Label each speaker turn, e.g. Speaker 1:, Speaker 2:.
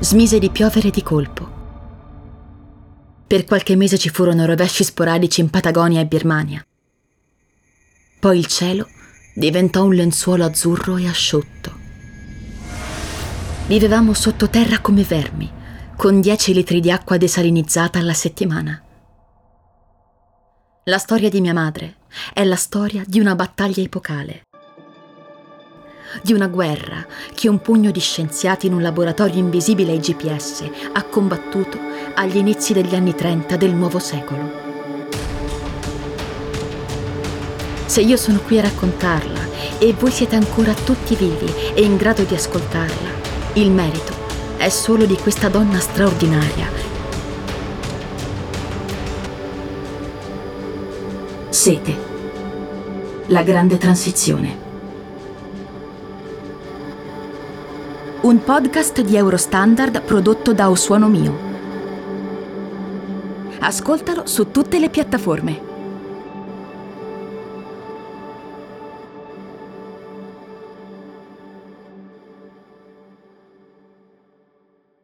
Speaker 1: smise di piovere di colpo. Per qualche mese ci furono rovesci sporadici in Patagonia e Birmania. Poi il cielo diventò un lenzuolo azzurro e asciutto. Vivevamo sottoterra come vermi, con 10 litri di acqua desalinizzata alla settimana. La storia di mia madre è la storia di una battaglia epocale, di una guerra che un pugno di scienziati in un laboratorio invisibile ai GPS ha combattuto agli inizi degli anni 30 del nuovo secolo. Se io sono qui a raccontarla e voi siete ancora tutti vivi e in grado di ascoltarla, il merito è solo di questa donna straordinaria. Sete. La grande transizione. Un podcast di Eurostandard prodotto da O Suono Mio. Ascoltalo su tutte le piattaforme.